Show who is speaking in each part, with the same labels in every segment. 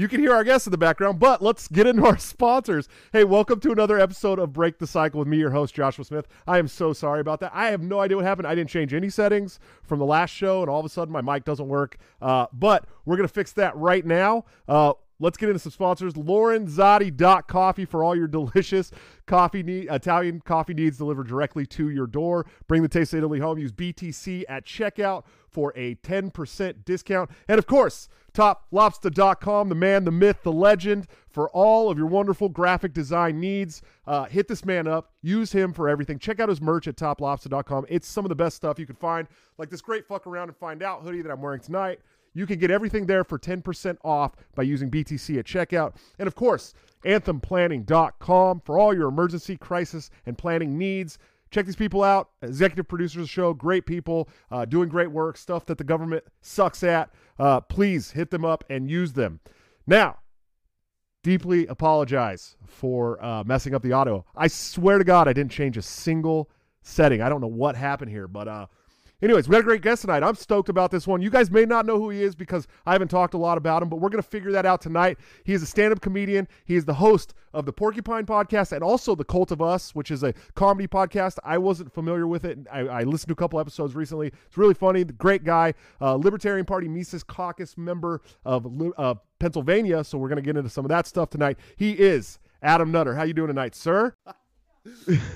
Speaker 1: You can hear our guests in the background, but let's get into our sponsors. Hey, welcome to another episode of Break the Cycle with me, your host, Joshua Smith. I am so sorry about that. I have no idea what happened. I didn't change any settings from the last show, and all of a sudden my mic doesn't work. Uh, but we're going to fix that right now. Uh, Let's get into some sponsors. Coffee for all your delicious coffee need, Italian coffee needs delivered directly to your door. Bring the taste of Italy home. Use BTC at checkout for a 10% discount. And of course, toplobster.com, the man, the myth, the legend, for all of your wonderful graphic design needs. Uh, hit this man up. Use him for everything. Check out his merch at toplobster.com. It's some of the best stuff you can find, like this great fuck around and find out hoodie that I'm wearing tonight. You can get everything there for 10% off by using BTC at checkout. And of course, anthemplanning.com for all your emergency crisis and planning needs. Check these people out. Executive producers of the show, great people, uh, doing great work, stuff that the government sucks at. Uh, please hit them up and use them. Now, deeply apologize for uh, messing up the audio. I swear to God, I didn't change a single setting. I don't know what happened here, but uh, Anyways, we got a great guest tonight. I'm stoked about this one. You guys may not know who he is because I haven't talked a lot about him, but we're going to figure that out tonight. He is a stand up comedian. He is the host of the Porcupine podcast and also the Cult of Us, which is a comedy podcast. I wasn't familiar with it. I, I listened to a couple episodes recently. It's really funny. Great guy. Uh, Libertarian Party Mises Caucus member of uh, Pennsylvania. So we're going to get into some of that stuff tonight. He is Adam Nutter. How you doing tonight, sir?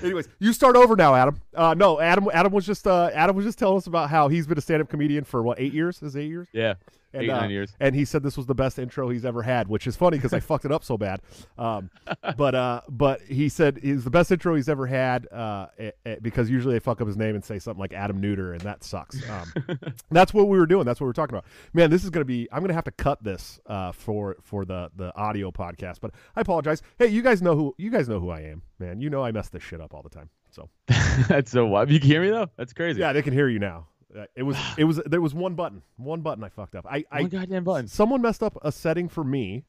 Speaker 1: Anyways, you start over now, Adam. Uh, no, Adam. Adam was just uh, Adam was just telling us about how he's been a stand-up comedian for what eight years? Is eight years?
Speaker 2: Yeah,
Speaker 1: and,
Speaker 2: eight
Speaker 1: uh,
Speaker 2: nine years.
Speaker 1: And he said this was the best intro he's ever had, which is funny because I fucked it up so bad. Um, but uh, but he said it's the best intro he's ever had uh, it, it, because usually they fuck up his name and say something like Adam Neuter, and that sucks. Um, that's what we were doing. That's what we were talking about. Man, this is gonna be. I'm gonna have to cut this uh, for for the the audio podcast, but I apologize. Hey, you guys know who you guys know who I am, man. You know I mess this shit up all the time. So
Speaker 2: that's so wild. You can hear me though. That's crazy.
Speaker 1: Yeah, they can hear you now. It was it was there was one button, one button I fucked up. I I
Speaker 2: one goddamn button.
Speaker 1: Someone messed up a setting for me.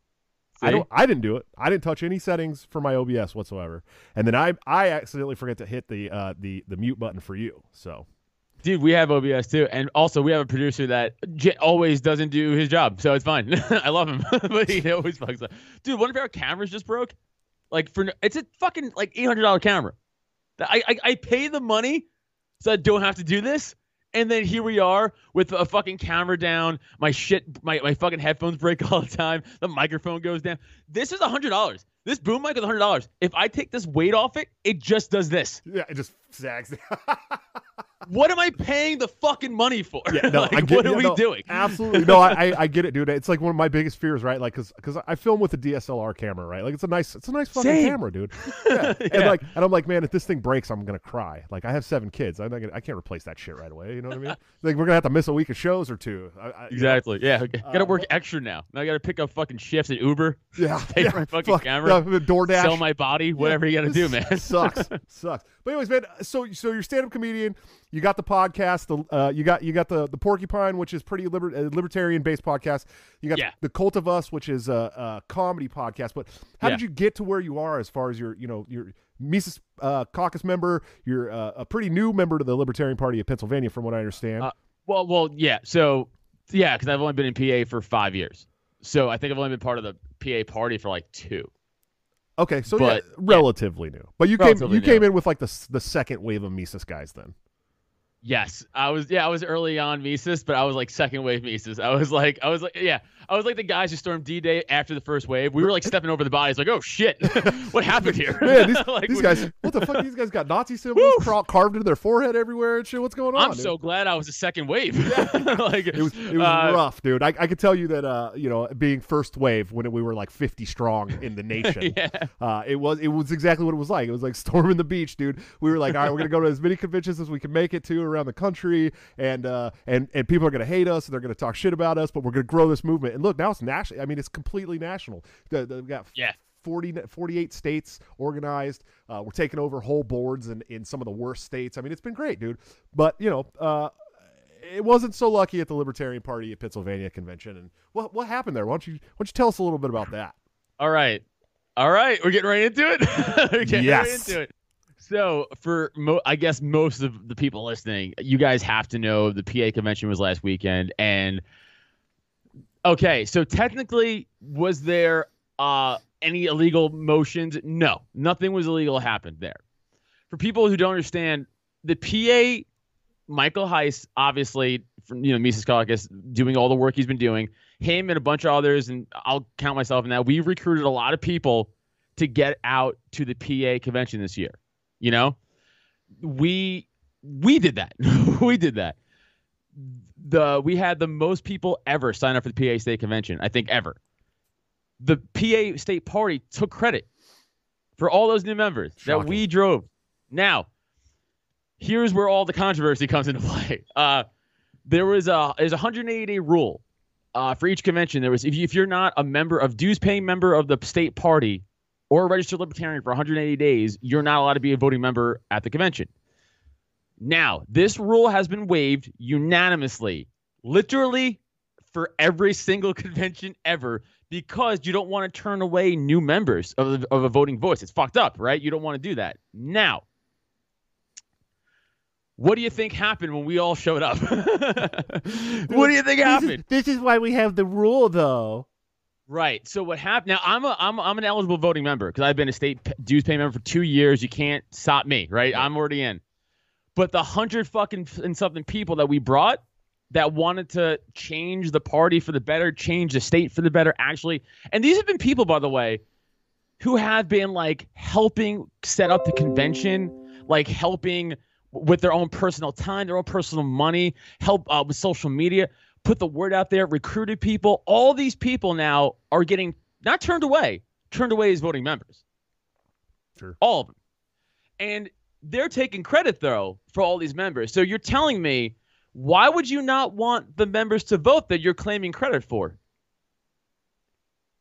Speaker 2: See?
Speaker 1: I don't. I didn't do it. I didn't touch any settings for my OBS whatsoever. And then I I accidentally forget to hit the uh the the mute button for you. So.
Speaker 2: Dude, we have OBS too, and also we have a producer that j- always doesn't do his job, so it's fine. I love him, but he always fucks up. Dude, one of our cameras just broke. Like for it's a fucking like eight hundred dollar camera. I, I I pay the money so I don't have to do this. And then here we are with a fucking camera down. My shit, my, my fucking headphones break all the time. The microphone goes down. This is a hundred dollars. This boom mic is a hundred dollars. If I take this weight off it, it just does this.
Speaker 1: Yeah, it just zags.
Speaker 2: what am I paying the fucking money for?
Speaker 1: Yeah, no,
Speaker 2: like,
Speaker 1: I get,
Speaker 2: what are
Speaker 1: yeah,
Speaker 2: we
Speaker 1: no,
Speaker 2: doing?
Speaker 1: Absolutely, no, I, I get it, dude. It's like one of my biggest fears, right? Like, cause, cause I film with a DSLR camera, right? Like, it's a nice, it's a nice fucking
Speaker 2: Same.
Speaker 1: camera, dude. Yeah.
Speaker 2: Yeah.
Speaker 1: and like, and I'm like, man, if this thing breaks, I'm gonna cry. Like, I have seven kids, I'm not gonna, I can't replace that shit right away. You know what I mean? like, we're gonna have to miss a week of shows or two. I, I, you know?
Speaker 2: Exactly. Yeah. Okay.
Speaker 1: Uh,
Speaker 2: gotta work
Speaker 1: what-
Speaker 2: extra now. Now I gotta pick up fucking shifts at Uber.
Speaker 1: Yeah,
Speaker 2: Pay
Speaker 1: yeah,
Speaker 2: for my fucking
Speaker 1: fuck,
Speaker 2: camera.
Speaker 1: yeah, DoorDash.
Speaker 2: Sell my body. Whatever you gotta do, man.
Speaker 1: sucks, sucks. But anyways, man. So so you're stand up comedian. You got the podcast. The uh, you got you got the the Porcupine, which is pretty liber- uh, libertarian based podcast. You got
Speaker 2: Yeah.
Speaker 1: the Cult of Us, which is a, a comedy podcast. But how did you get to where you are as far as your you know your Mises uh, caucus member? You're uh, a pretty new member to the Libertarian Party of Pennsylvania, from what I understand.
Speaker 2: Uh, Well, well, yeah. So, yeah, because I've only been in PA for five years. So I think I've only been part of the PA party for like two.
Speaker 1: Okay, so
Speaker 2: but-
Speaker 1: yeah, relatively new. But you came
Speaker 2: Relatively
Speaker 1: you came in with like the the second wave of Mises guys then.
Speaker 2: Yes, I was. Yeah, I was early on Mises, but I was like second wave Mises. I was like, I was like, yeah, I was like the guys who stormed D Day after the first wave. We were like stepping over the bodies, like, oh shit, what happened here?
Speaker 1: Man, these,
Speaker 2: Like,
Speaker 1: these guys, what the fuck? These guys got Nazi symbols
Speaker 2: Woo!
Speaker 1: carved into their forehead everywhere and shit. What's going on?
Speaker 2: I'm
Speaker 1: dude?
Speaker 2: so glad I was the second wave. like
Speaker 1: It was it was
Speaker 2: uh,
Speaker 1: rough, dude. I, I could tell you that uh you know being first wave when we were like 50 strong in the nation.
Speaker 2: Yeah.
Speaker 1: Uh, it was it was exactly what it was like. It was like storming the beach, dude. We were like, all right, we're gonna go to as many conventions as we can make it to around the country, and uh and and people are gonna hate us and they're gonna talk shit about us, but we're gonna grow this movement. And look, now it's national. I mean, it's completely national. The, the, we got
Speaker 2: Yeah.
Speaker 1: 40, 48 states organized. Uh, we're taking over whole boards in, in some of the worst states. I mean, it's been great, dude. But, you know, uh, it wasn't so lucky at the Libertarian Party at Pennsylvania convention. And what what happened there? Why don't you why don't you tell us a little bit about that?
Speaker 2: All right. All right. We're getting right into it. We're getting right
Speaker 1: Yes.
Speaker 2: into it. So, for mo- I guess most of the people listening, you guys have to know the PA convention was last weekend, and Okay, so technically, was there uh, any illegal motions? No, nothing was illegal happened there. For people who don't understand, the PA, Michael Heise, obviously from you know Mises Caucus, doing all the work he's been doing. Him and a bunch of others, and I'll count myself in that. We recruited a lot of people to get out to the PA convention this year. You know, we we did that. we did that the we had the most people ever sign up for the PA state convention, I think ever. The PA state party took credit for all those new members Shocking. that we drove. Now, here's where all the controversy comes into play. Uh, there was a there's a 180 day rule uh, for each convention. There was if, you, if you're not a member of dues paying member of the state party or a registered libertarian for 180 days, you're not allowed to be a voting member at the convention. Now, this rule has been waived unanimously, literally for every single convention ever, because you don't want to turn away new members of, of a voting voice. It's fucked up, right? You don't want to do that. Now, what do you think happened when we all showed up? what do you think happened?
Speaker 1: This is, this is why we have the rule, though.
Speaker 2: Right. So what happened? Now I'm a I'm I'm an eligible voting member because I've been a state dues paying member for two years. You can't stop me, right? I'm already in. But the hundred fucking and something people that we brought that wanted to change the party for the better, change the state for the better, actually. And these have been people, by the way, who have been like helping set up the convention, like helping with their own personal time, their own personal money, help uh, with social media, put the word out there, recruited people. All these people now are getting not turned away, turned away as voting members.
Speaker 1: Sure.
Speaker 2: All of them. And they're taking credit though for all these members. So you're telling me why would you not want the members to vote that you're claiming credit for?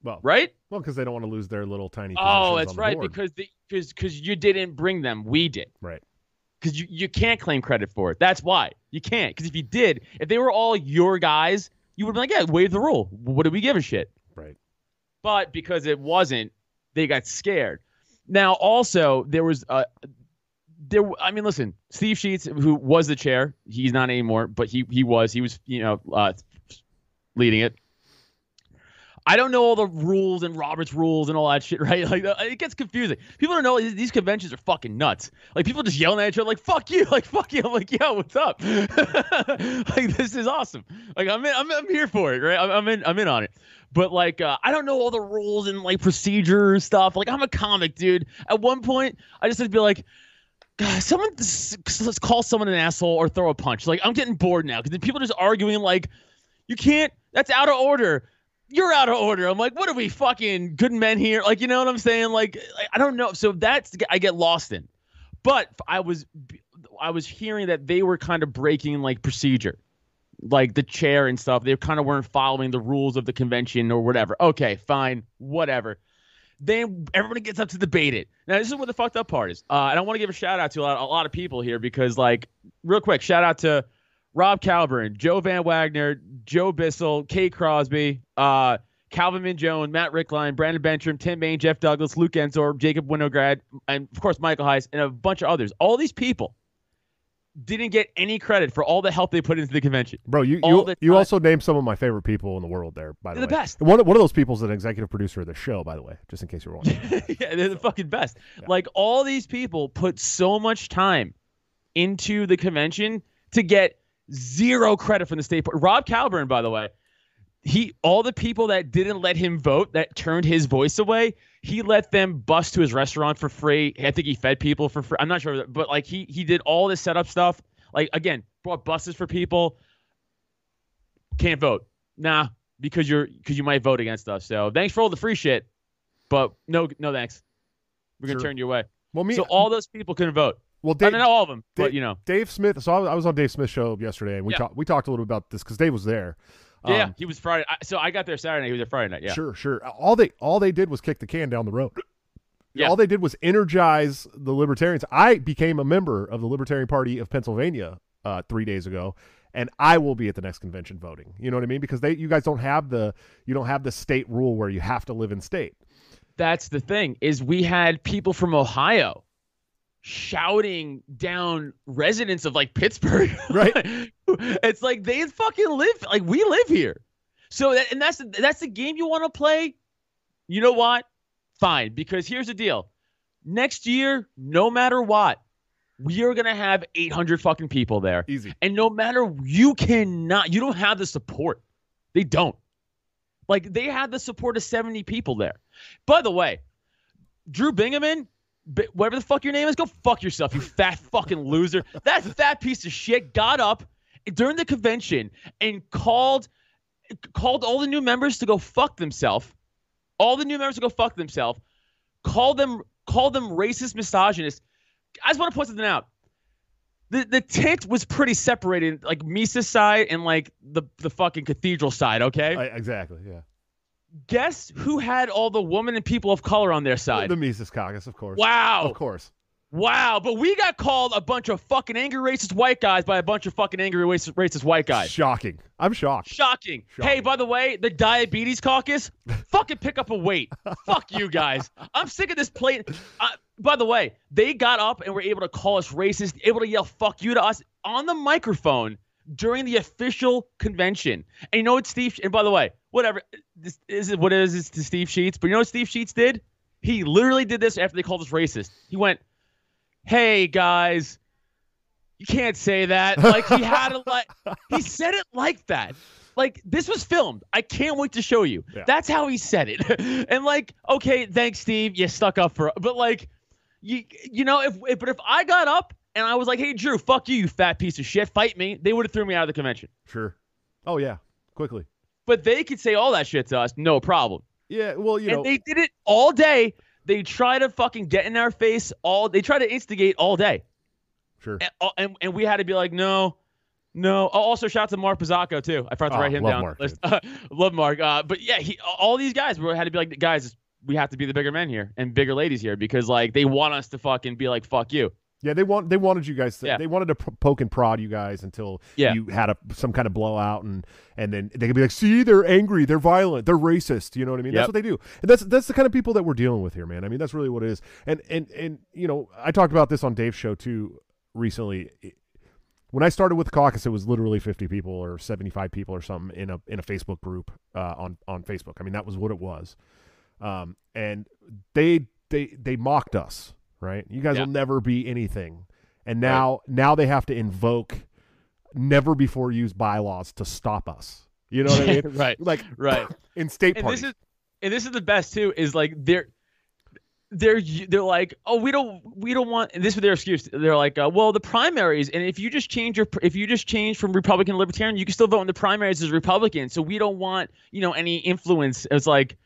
Speaker 1: Well,
Speaker 2: right?
Speaker 1: Well, because they don't want to lose their little tiny.
Speaker 2: Oh, that's right. Board. Because because because you didn't bring them, we did.
Speaker 1: Right.
Speaker 2: Because you you can't claim credit for it. That's why you can't. Because if you did, if they were all your guys, you would be like, yeah, waive the rule. What do we give a shit?
Speaker 1: Right.
Speaker 2: But because it wasn't, they got scared. Now, also, there was a there I mean listen, Steve Scheetz who was the chair, he's not anymore, but he he was he was, you know, uh, leading it. I don't know all the rules and Robert's rules and all that shit, right? Like it gets confusing. People don't know these conventions are fucking nuts. Like people just yelling at each other, like "fuck you," like "fuck you." I'm like, "Yo, what's up?" like this is awesome. Like I'm in, I'm, I'm here for it, right? I'm, I'm in, I'm in on it. But like, uh, I don't know all the rules and like procedure stuff. Like I'm a comic, dude. At one point, I just had to be like, Someone let's call someone an asshole or throw a punch. Like I'm getting bored now because people are just arguing like, you can't. That's out of order. You're out of order. I'm like, what are we fucking good men here? Like, you know what I'm saying? Like, I don't know. So that's I get lost in. But I was I was hearing that they were kind of breaking like procedure, like the chair and stuff. They kind of weren't following the rules of the convention or whatever. Okay, fine, whatever. Then everybody gets up to debate it. Now, this is what the fucked up part is. Uh, and I want to give a shout out to a lot, a lot of people here because, like, real quick, shout out to Rob Calburn, Joe Van Wagner, Joe Bissell, Kate Crosby, uh, Calvin Minjone, Matt Rickline, Brandon Bentrim, Tim Bain, Jeff Douglas, Luke Ensor, Jacob Winograd, and of course Michael Heise, and a bunch of others. All these people didn't get any credit for all the help they put into the convention.
Speaker 1: Bro, you you, you also named some of my favorite people in the world there. By
Speaker 2: the
Speaker 1: they're
Speaker 2: way, the best.
Speaker 1: One one of those people is an executive producer of the show. By the way, just in case you're wondering.
Speaker 2: yeah, they're the fucking best. Yeah. Like all these people put so much time into the convention to get zero credit from the state. Rob Calburn, by the way, he all the people that didn't let him vote that turned his voice away he let them bust to his restaurant for free. I think he fed people for free. I'm not sure, but like he he did all this setup stuff. Like again, brought buses for people. Can't vote, nah, because you're because you might vote against us. So thanks for all the free shit, but no no thanks. We're gonna sure. turn you away. Well, me, so all those people can vote. Well, Dave, I mean, not all of them, Dave, but you know,
Speaker 1: Dave Smith. So I was on Dave Smith's show yesterday, and we yeah. talked we talked a little bit about this because Dave was there.
Speaker 2: Yeah, um, he was Friday. So I got there Saturday. He was there Friday night. Yeah,
Speaker 1: sure, sure. All they all they did was kick the can down the road. Yeah. All they did was energize the libertarians. I became a member of the Libertarian Party of Pennsylvania uh, three days ago, and I will be at the next convention voting. You know what I mean? Because they, you guys don't have the, you don't have the state rule where you have to live in state.
Speaker 2: That's the thing is we had people from Ohio shouting down residents of like Pittsburgh.
Speaker 1: Right.
Speaker 2: it's like they fucking live like we live here. So that and that's that's the game you want to play. You know what? Fine, because here's the deal. Next year, no matter what, we are gonna have 800 fucking people there,
Speaker 1: Easy.
Speaker 2: and no matter you cannot, you don't have the support. They don't. Like they had the support of 70 people there. By the way, Drew Bingaman, bi- whatever the fuck your name is, go fuck yourself, you fat fucking loser. That fat piece of shit got up during the convention and called called all the new members to go fuck themselves. All the new members to go fuck themselves. Called them called them racist, misogynist. I just want to point something out. The the tent was pretty separated, like Mises side and like the the fucking cathedral side. Okay,
Speaker 1: I, exactly. Yeah.
Speaker 2: Guess who had all the women and people of color on their side?
Speaker 1: The Mises Caucus, of course.
Speaker 2: wow,
Speaker 1: Of course.
Speaker 2: wow. But we got called a bunch of fucking angry racist white guys by a bunch of fucking angry racist, racist white guys.
Speaker 1: Shocking. I'm shocked.
Speaker 2: Shocking.
Speaker 1: Shocking.
Speaker 2: Hey, by the way, the diabetes caucus, fucking pick up a weight. Fuck you guys. I'm sick of this plate. Uh, by the way, they got up and were able to call us racist, able to yell "fuck you" to us on the microphone during the official convention. And you know what Steve? And by the way, whatever this is it what it is it's to Steve Scheetz. But you know what Steve Scheetz did? He literally did this after they called us racist. He went, "Hey guys." You can't say that. Like he had a like he said it like that. Like this was filmed. I can't wait to show you.
Speaker 1: Yeah.
Speaker 2: That's how he said it. and like, okay, thanks, Steve. You stuck up for. But like, you you know, if, if but if I got up and I was like, hey Drew, fuck you, you fat piece of shit, fight me, they would have threw me out of the convention.
Speaker 1: Sure. Oh yeah. Quickly.
Speaker 2: But they could say all that shit to us, no problem.
Speaker 1: Yeah. Well, you know
Speaker 2: and
Speaker 1: know.
Speaker 2: they did it all day. They try to fucking get in our face all. They try to instigate all day.
Speaker 1: sure.
Speaker 2: and, uh, and, and we had to be like, no, no. Oh, also, shout out to Mark Pizzacco too. I forgot to
Speaker 1: Oh,
Speaker 2: write him
Speaker 1: love
Speaker 2: down.
Speaker 1: Mark,
Speaker 2: love Mark. Uh, but yeah, he all these guys were had to be like, guys, we have to be the bigger men here and bigger ladies here because like they want us to fucking be like, fuck you.
Speaker 1: Yeah, they want they wanted you guys. To,
Speaker 2: Yeah.
Speaker 1: They wanted to poke and prod you guys until
Speaker 2: Yeah.
Speaker 1: you had a some kind of blowout, and and then they could be like, "See, they're angry, they're violent, they're racist." You know what I mean? That's what they do, and that's that's the kind of people that we're dealing with here, man. I mean, that's really what it is. And and and you know, I talked about this on Dave's show too recently. When I started with the caucus, it was literally fifty people or seventy five people or something in a in a Facebook group uh, on on Facebook. I mean, that was what it was, um, and they they they mocked us. Right? You guys
Speaker 2: Yeah.
Speaker 1: will never be anything and now now they have to invoke never before used bylaws to stop us. You know what I mean?
Speaker 2: right,
Speaker 1: Like
Speaker 2: right.
Speaker 1: in state
Speaker 2: and
Speaker 1: parties.
Speaker 2: this is and this is the best too is like they're they're they're like oh we don't we don't want and this is their excuse they're like uh, well the primaries and if you just change your if you just change from republican to libertarian you can still vote in the primaries as republican so we don't want you know any influence it's like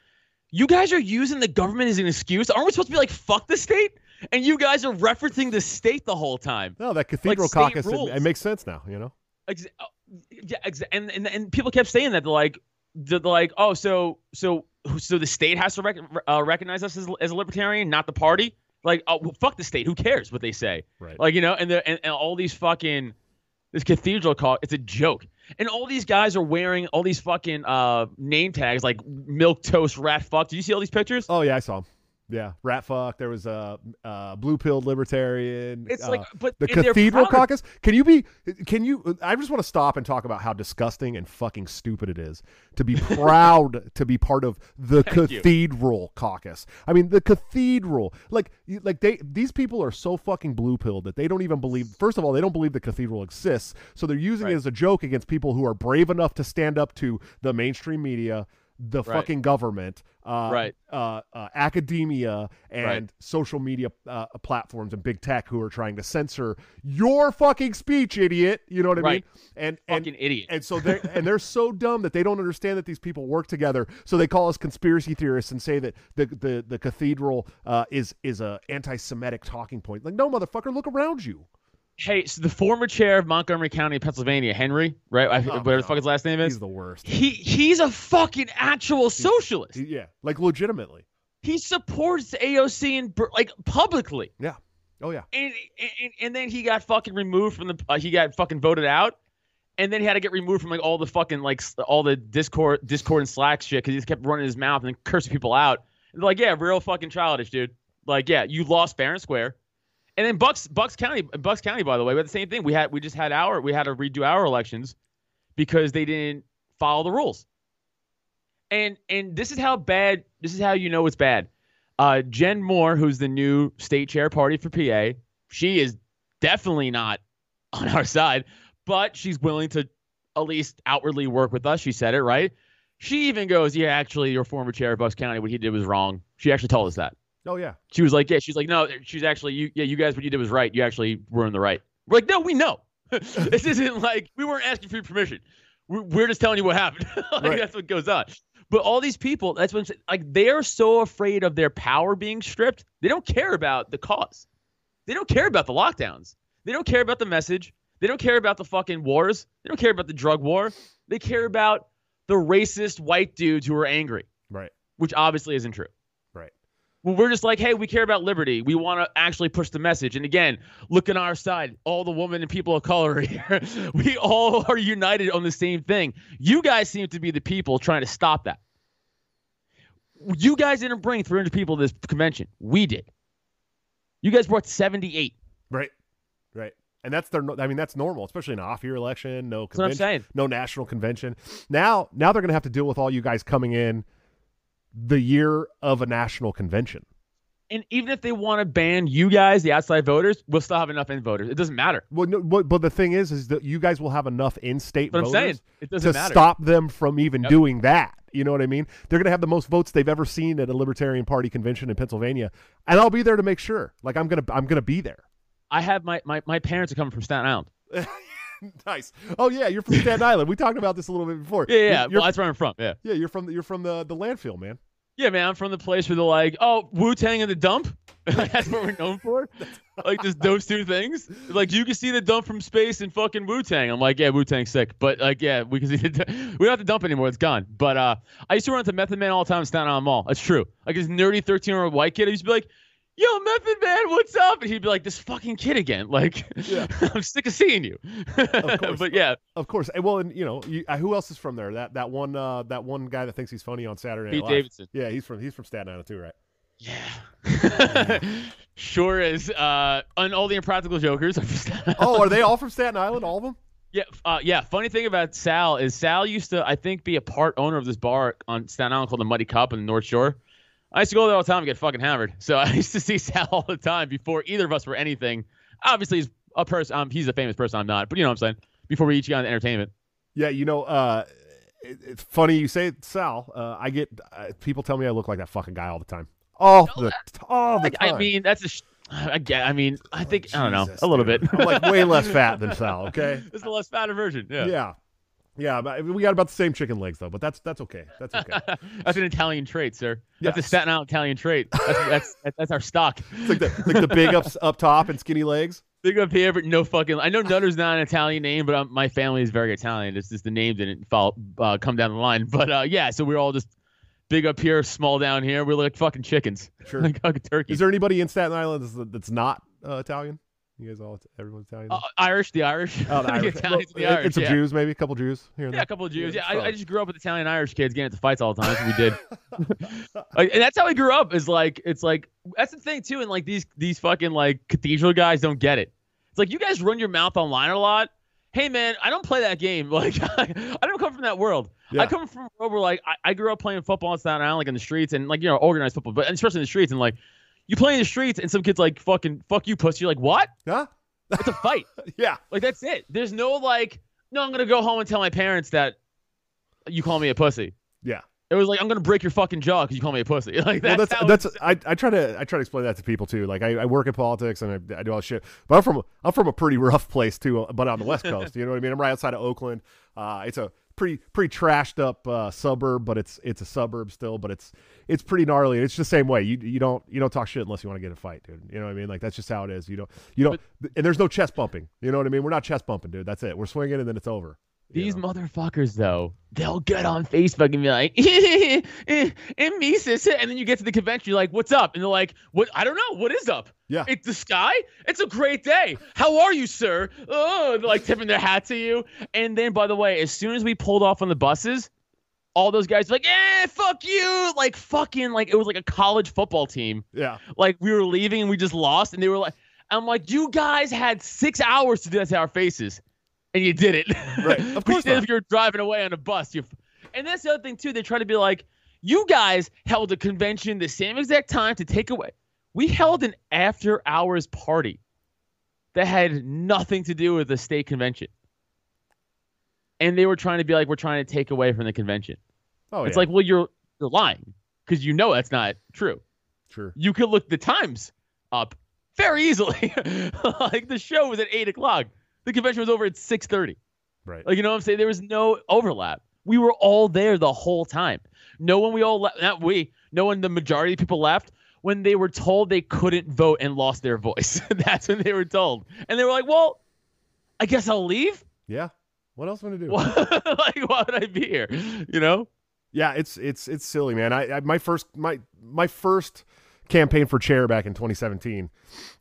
Speaker 2: you guys are using the government as an excuse aren't we supposed to be like fuck the state and you guys are referencing the state the whole time.
Speaker 1: No, that cathedral
Speaker 2: state
Speaker 1: caucus it, it makes sense now, you know?
Speaker 2: Ex- uh, yeah, ex- and, and and people kept saying that they're like they're like oh so so so the state has to rec- uh, recognize us as, as a libertarian not the party? Like oh well, fuck the state. Who cares what they say?
Speaker 1: Right.
Speaker 2: like you know and, the, and and all these fucking this cathedral call it's a joke. And all these guys are wearing all these fucking uh name tags like milk toast rat fuck. Did you see all these pictures?
Speaker 1: Oh yeah, I saw 'em. Yeah, rat fuck. There was a uh, blue pilled libertarian.
Speaker 2: it's
Speaker 1: uh,
Speaker 2: like but
Speaker 1: the cathedral caucus. Can you be? Can you? I just want to stop and talk about how disgusting and fucking stupid it is to be proud to be part of the
Speaker 2: Thank you.
Speaker 1: cathedral caucus. I mean, the cathedral. Like, like they these people are so fucking blue pilled that they don't even believe. First of all, they don't believe the cathedral exists, so they're using it as a joke against people who are brave enough to stand up to the mainstream media. The
Speaker 2: Right.
Speaker 1: fucking government, uh,
Speaker 2: Right.
Speaker 1: uh, uh, academia, and
Speaker 2: Right.
Speaker 1: social media uh, platforms and big tech who are trying to censor your fucking speech, idiot. You know what I
Speaker 2: Right.
Speaker 1: mean? And and
Speaker 2: fucking idiot
Speaker 1: and so they and they're so dumb that they don't understand that these people work together. So they call us conspiracy theorists and say that the the the cathedral uh, is is a anti-Semitic talking point. Like, no, motherfucker, look around you.
Speaker 2: Hey, so the former chair of Montgomery County, Pennsylvania, Henry, right? I,
Speaker 1: Oh,
Speaker 2: whatever the fuck his last name is.
Speaker 1: He's the worst.
Speaker 2: He he's a fucking actual socialist.
Speaker 1: He- yeah, like legitimately.
Speaker 2: He supports AOC and like publicly,
Speaker 1: Yeah. Oh yeah.
Speaker 2: and and, and then he got fucking removed from the. Uh, he got fucking voted out, and then he had to get removed from like all the fucking like all the Discord, Discord and Slack shit because he just kept running his mouth and cursing people out. And they're like, yeah, real fucking childish, dude. Like, yeah, you lost fair and square. And then Bucks Bucks County Bucks County, by the way, had the same thing. We had we just had our we had to redo our elections because they didn't follow the rules. And and this is how bad. This is how you know it's bad. Uh, Jen Moore, who's the new state chair party for PA, she is definitely not on our side, but she's willing to at least outwardly work with us. She said it right. She even goes, "Yeah, actually, your former chair of Bucks County, what he did was wrong." She actually told us that.
Speaker 1: Oh yeah.
Speaker 2: She was like, "Yeah." She's like, "No." She's actually, you, yeah, you guys, what you did was right. You actually were in the right. We're like, "No, we know. this isn't like we weren't asking for your permission. We're, we're just telling you what happened. like
Speaker 1: Right.
Speaker 2: that's what goes on." But all these people, that's what I'm saying. Like they're so afraid of their power being stripped. They don't care about the cause. They don't care about the lockdowns. They don't care about the message. They don't care about the fucking wars. They don't care about the drug war. They care about the racist white dudes who are angry,
Speaker 1: Right.
Speaker 2: which obviously isn't true. Well, we're just like, hey, we care about liberty. We want to actually push the message. And again, look on our side. All the women and people of color here. we all are united on the same thing. You guys seem to be the people trying to stop that. You guys didn't bring 300 people to this convention. We did. You guys brought 78.
Speaker 1: Right. Right. And that's their. I mean, that's normal, especially in an off-year election. No
Speaker 2: That's what I'm
Speaker 1: convention.
Speaker 2: saying.
Speaker 1: No national convention. Now, now they're going to have to deal with all you guys coming in the year of a national convention.
Speaker 2: And even if they want to ban you guys, the outside voters, we'll still have enough in voters. It doesn't matter.
Speaker 1: Well, no, but, but the thing is, is that you guys will have enough in-state
Speaker 2: That's what I'm
Speaker 1: voters
Speaker 2: saying. It doesn't
Speaker 1: to
Speaker 2: matter.
Speaker 1: stop them from even
Speaker 2: Yep.
Speaker 1: doing that. You know what I mean? They're going to have the most votes they've ever seen at a Libertarian Party convention in Pennsylvania, and I'll be there to make sure. Like I'm gonna, I'm gonna be there.
Speaker 2: I have my, my, my parents are coming from Staten Island.
Speaker 1: nice. Oh yeah, you're from Staten Island. We talked about this a little bit before.
Speaker 2: Yeah, yeah.
Speaker 1: You're,
Speaker 2: well, that's where I'm from. Yeah.
Speaker 1: yeah, you're from the, you're from the the landfill, man.
Speaker 2: Yeah, man, I'm from the place where they're like, oh, Wu Tang and the dump. That's what we're known for. Like just those two things. Like you can see the dump from space and fucking Wu Tang. I'm like, yeah, Wu Tang's sick, but like, yeah, we can see the we don't have to dump anymore. It's gone. But uh, I used to run into Method Man all the time in Staten Island Mall. That's true. Like this nerdy 13 year old white kid. I used to be like. Yo, Method Man, what's up? And he'd be like, "This fucking kid again. Like,
Speaker 1: Yeah.
Speaker 2: I'm sick of seeing you."
Speaker 1: Of course.
Speaker 2: but yeah,
Speaker 1: Of course. And, well, and you know, you, uh, who else is from there? That that one uh, that one guy that thinks he's funny on Saturday
Speaker 2: Pete
Speaker 1: Live.
Speaker 2: Davidson.
Speaker 1: Yeah, he's from he's from Staten Island too, right?
Speaker 2: Yeah. sure is. Uh, and all the impractical jokers are from Staten Island.
Speaker 1: Oh, are they all from Staten Island? All of them?
Speaker 2: Yeah, uh, yeah. Funny thing about Sal is Sal used to, I think, be a part owner of this bar on Staten Island called the Muddy Cup in the North Shore. I used to go there all the time and get fucking hammered. So I used to see Sal all the time before either of us were anything. Obviously, he's a person. Um, he's a famous person. I'm not, but you know what I'm saying. Before we each got into entertainment.
Speaker 1: Yeah, you know, uh, it, it's funny you say Sal. Uh, I get uh, people tell me I look like that fucking guy all the time. All the all the
Speaker 2: Like,
Speaker 1: time.
Speaker 2: I mean, that's a. Sh- I get. I mean, I think I don't know
Speaker 1: Jesus,
Speaker 2: a little
Speaker 1: dude.
Speaker 2: bit.
Speaker 1: I'm like way less fat than Sal. Okay.
Speaker 2: It's the less fatter version. Yeah.
Speaker 1: Yeah. Yeah, but we got about the same chicken legs though, but that's that's okay. That's okay.
Speaker 2: that's an Italian trait, sir. That's a
Speaker 1: Yes.
Speaker 2: Staten Island Italian trait. That's that's, that's our stock.
Speaker 1: It's like the like the big ups up top and skinny legs.
Speaker 2: Big up here, but no fucking. I know Nutter's not an Italian name, but um, my family is very Italian. It's just the name didn't fall, uh, come down the line. But uh, yeah, so we're all just big up here, small down here. We're like fucking chickens,
Speaker 1: Sure.
Speaker 2: like fucking turkeys.
Speaker 1: Is there anybody in Staten Island that's, that's not uh, Italian? You guys all everyone's Italian.
Speaker 2: uh, Irish, the Irish,
Speaker 1: Oh, the Irish.
Speaker 2: Italians, and the Irish.
Speaker 1: It's a
Speaker 2: yeah.
Speaker 1: Jews, maybe a couple Jews here and
Speaker 2: Yeah,
Speaker 1: there.
Speaker 2: a couple of Jews.
Speaker 1: Yeah,
Speaker 2: Yeah, I, I just grew up with Italian Irish kids getting into fights all the time. That's what we did. like, and that's how I grew up. Is like it's like that's the thing too. And like these these fucking like cathedral guys don't get it. It's like you guys run your mouth online a lot. Hey man, I don't play that game. Like I, don't come from that world.
Speaker 1: Yeah.
Speaker 2: I come from a world where like I, I grew up playing football in Staten Island, like in the streets and like you know organized football, but especially in the streets and like you play in the streets and some kids like fucking fuck you pussy. You're like what?
Speaker 1: Huh?
Speaker 2: It's a fight.
Speaker 1: Yeah.
Speaker 2: Like that's it. There's no like, no, I'm gonna go home and tell my parents that you call me a pussy.
Speaker 1: Yeah.
Speaker 2: It was like I'm gonna break your fucking jaw because you call me a pussy. Like
Speaker 1: Well,
Speaker 2: that's
Speaker 1: that's that's I, I try to I try to explain that to people too. Like I, I work in politics and I, I do all this shit, but I'm from I'm from a pretty rough place too, but on the west coast. You know what I mean? I'm right outside of Oakland. Uh, it's a pretty pretty trashed up uh, suburb, but it's it's a suburb still, but it's it's pretty gnarly. It's the same way. You you don't you don't talk shit unless you want to get a fight, dude. You know what I mean? Like that's just how it is. You don't you don't and there's no chest bumping. You know what I mean? We're not chest bumping, dude. That's it. We're swinging and then it's over.
Speaker 2: These
Speaker 1: know?
Speaker 2: motherfuckers though, they'll get on Facebook and be like, and me sis, and then you get to the convention, you're like, what's up? And they're like, what? I don't know. What is up?
Speaker 1: Yeah.
Speaker 2: It's the sky. It's a great day. How are you, sir? Oh, they're like tipping their hat to you. And then, by the way, as soon as we pulled off on the buses, all those guys were like, eh, fuck you. Like fucking like it was like a college football team.
Speaker 1: yeah.
Speaker 2: Like we were leaving and we just lost, and they were like, I'm like, you guys had six hours to do that to our faces, and you did it.
Speaker 1: Right. Of course
Speaker 2: if you're driving away on a bus, you And that's the other thing too. They try to be like, you guys held a convention the same exact time to take away. We held an after hours party that had nothing to do with the state convention. And they were trying to be like, we're trying to take away from the convention.
Speaker 1: Oh,
Speaker 2: it's
Speaker 1: yeah.
Speaker 2: like, well, you're you're lying because you know that's not true.
Speaker 1: sure.
Speaker 2: You could look the times up very easily. like the show was at eight o'clock. The convention was over at six thirty.
Speaker 1: Right.
Speaker 2: Like you know what I'm saying? There was no overlap. We were all there the whole time. No one we all left. Not we. No one. The majority of people left when they were told they couldn't vote and lost their voice. That's when they were told, and they were like, "Well, I guess I'll leave."
Speaker 1: yeah. What else am I gonna do?
Speaker 2: like, why would I be here? You know?
Speaker 1: Yeah, it's it's it's silly, man. I, I my first my my first campaign for chair back in 2017.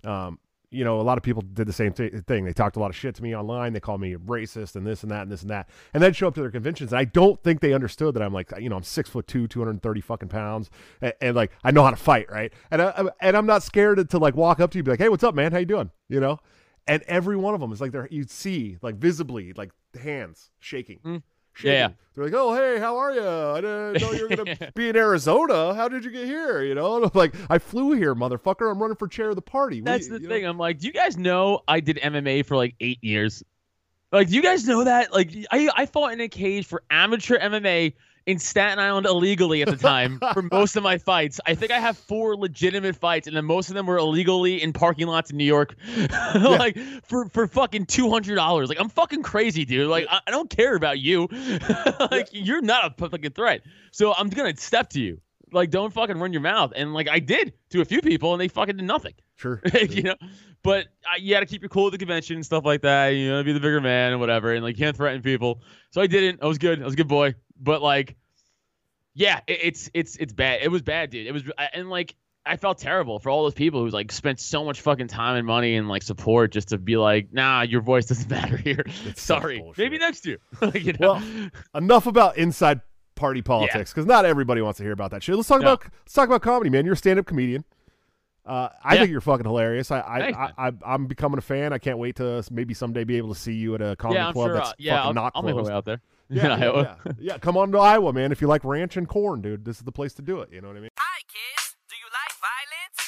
Speaker 1: Um, you know, a lot of people did the same th- thing. They talked a lot of shit to me online. They called me racist and this and that and this and that. And then show up to their conventions. And I don't think they understood that I'm like, you know, I'm six foot two, 230 fucking pounds, and, and like I know how to fight, right? And I, and I'm not scared to, to like walk up to you, and be like, hey, what's up, man? How you doing? You know. And every one of them is like they're you'd see like visibly like hands shaking.
Speaker 2: Mm.
Speaker 1: shaking.
Speaker 2: Yeah.
Speaker 1: They're like, "Oh, hey, how are you? I didn't know you were gonna be in Arizona. How did you get here? You know?" And I'm like, "I flew here, motherfucker. I'm running for chair of the party."
Speaker 2: That's the thing.
Speaker 1: know?
Speaker 2: I'm like, do you guys know I did MMA for like eight years? Like, do you guys know that? Like, I I fought in a cage for amateur MMA in Staten Island illegally at the time for most of my fights. I think I have four legitimate fights, and then most of them were illegally in parking lots in New York, like for for fucking two hundred dollars. Like, I'm fucking crazy, dude. Like, I, I don't care about you. like, you're not a fucking threat. So I'm gonna step to you. Like, don't fucking run your mouth. And like, I did to a few people, and they fucking did nothing
Speaker 1: Sure.
Speaker 2: you know. But uh, you got to keep your cool at the convention and stuff like that. You know, be the bigger man and whatever, and like you can't threaten people. So I didn't. I was good. I was a good boy. But like, yeah, it, it's it's it's bad. It was bad, dude. It was and like I felt terrible for all those people who like spent so much fucking time and money and like support just to be like, nah, your voice doesn't matter here. Sorry, maybe next year. Like, you know?
Speaker 1: Well, enough about inside party politics because not everybody wants to hear about that shit. Let's talk
Speaker 2: No.
Speaker 1: about let's talk about comedy, man. You're a stand-up comedian. Uh, I
Speaker 2: Yeah.
Speaker 1: think you're fucking hilarious. I, I,
Speaker 2: Thanks,
Speaker 1: I, I I'm becoming a fan. I can't wait to maybe someday be able to see you at a comedy
Speaker 2: yeah,
Speaker 1: club
Speaker 2: sure.
Speaker 1: that's
Speaker 2: uh, yeah,
Speaker 1: fucking
Speaker 2: I'll,
Speaker 1: not
Speaker 2: I'll make my way out there.
Speaker 1: Yeah, yeah,
Speaker 2: Iowa.
Speaker 1: yeah. Yeah, come on to Iowa, man. If you like ranch and corn, dude, this is the place to do it. You know what I mean?
Speaker 3: Hi, kids. Do you like violence?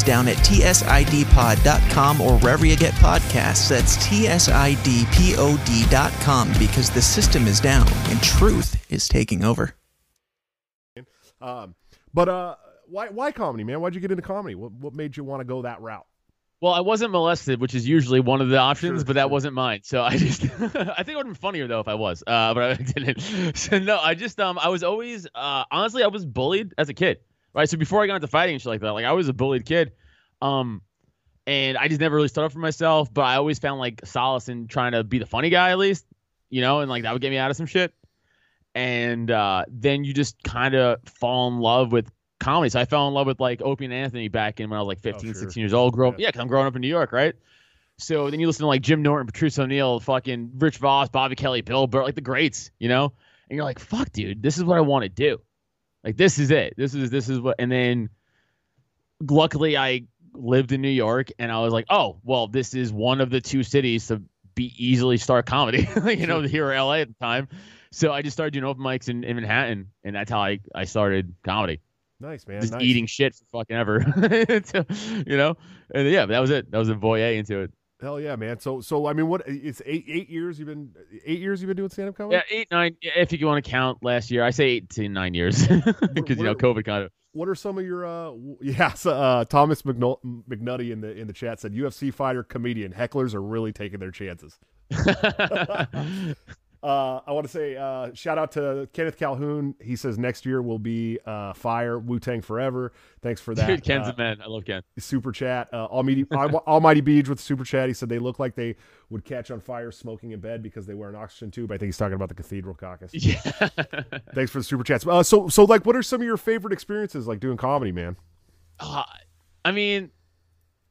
Speaker 4: Down at tsidpod.com or wherever you get podcasts. That's tsidpod.com because the system is down and truth is taking over.
Speaker 1: Um, but uh, why why comedy, man? Why'd you get into comedy? What what made you want to go that route?
Speaker 2: Well, I wasn't molested, which is usually one of the options,
Speaker 1: Sure,
Speaker 2: but that
Speaker 1: sure.
Speaker 2: wasn't mine. So I just, I think it would have been funnier though if I was, uh, but I didn't. So no, I just, um, I was always, uh, honestly, I was bullied as a kid, right? So before I got into fighting and shit like that, like I was a bullied kid, um, and I just never really stood up for myself. But I always found like solace in trying to be the funny guy at least, you know, and like that would get me out of some shit. And uh, then you just kind of fall in love with comedy. So I fell in love with like Opie and Anthony back in when I was like 15,
Speaker 1: Oh, sure.
Speaker 2: 16 years old. Grow up,
Speaker 1: Yeah.
Speaker 2: yeah, I'm growing up in New York, right? So then you listen to like Jim Norton, Patrice O'Neal, fucking Rich Voss, Bobby Kelly, Bill Burr, like the greats, you know? And you're like, fuck, dude, this is what I want to do. Like this is it. This is this is what and then luckily I lived in New York and I was like, oh, well, this is one of the two cities to be easily start comedy, you know, here or LA at the time. So I just started doing open mics in, in Manhattan and that's how I, I started comedy
Speaker 1: Nice, man.
Speaker 2: just
Speaker 1: nice.
Speaker 2: eating shit for fucking ever, So, you know. And yeah, that was it. That was a voyeur into it.
Speaker 1: Hell yeah, man. So so I mean, what? It's eight eight years you've been eight years you've been doing stand up comedy.
Speaker 2: Yeah, eight, nine. If you want to count last year, I say eight to nine years because you know COVID kind of.
Speaker 1: What are some of your uh yeah? So, uh, Thomas McNul- McNutty in the in the chat said UFC fighter comedian hecklers are really taking their chances. Uh, I want to say uh, shout out to Kenneth Calhoun. He says next year will be uh, fire Wu Tang forever. Thanks for that.
Speaker 2: Dude, Ken's
Speaker 1: uh,
Speaker 2: a man. I love Ken.
Speaker 1: super chat. Uh, Almighty, Almighty Beach with super chat. He said they look like they would catch on fire smoking in bed because they wear an oxygen tube. I think he's talking about the Cathedral Caucus.
Speaker 2: Yeah.
Speaker 1: Thanks for the super chats. Uh, so, so like, what are some of your favorite experiences like doing comedy, man?
Speaker 2: Uh, I mean,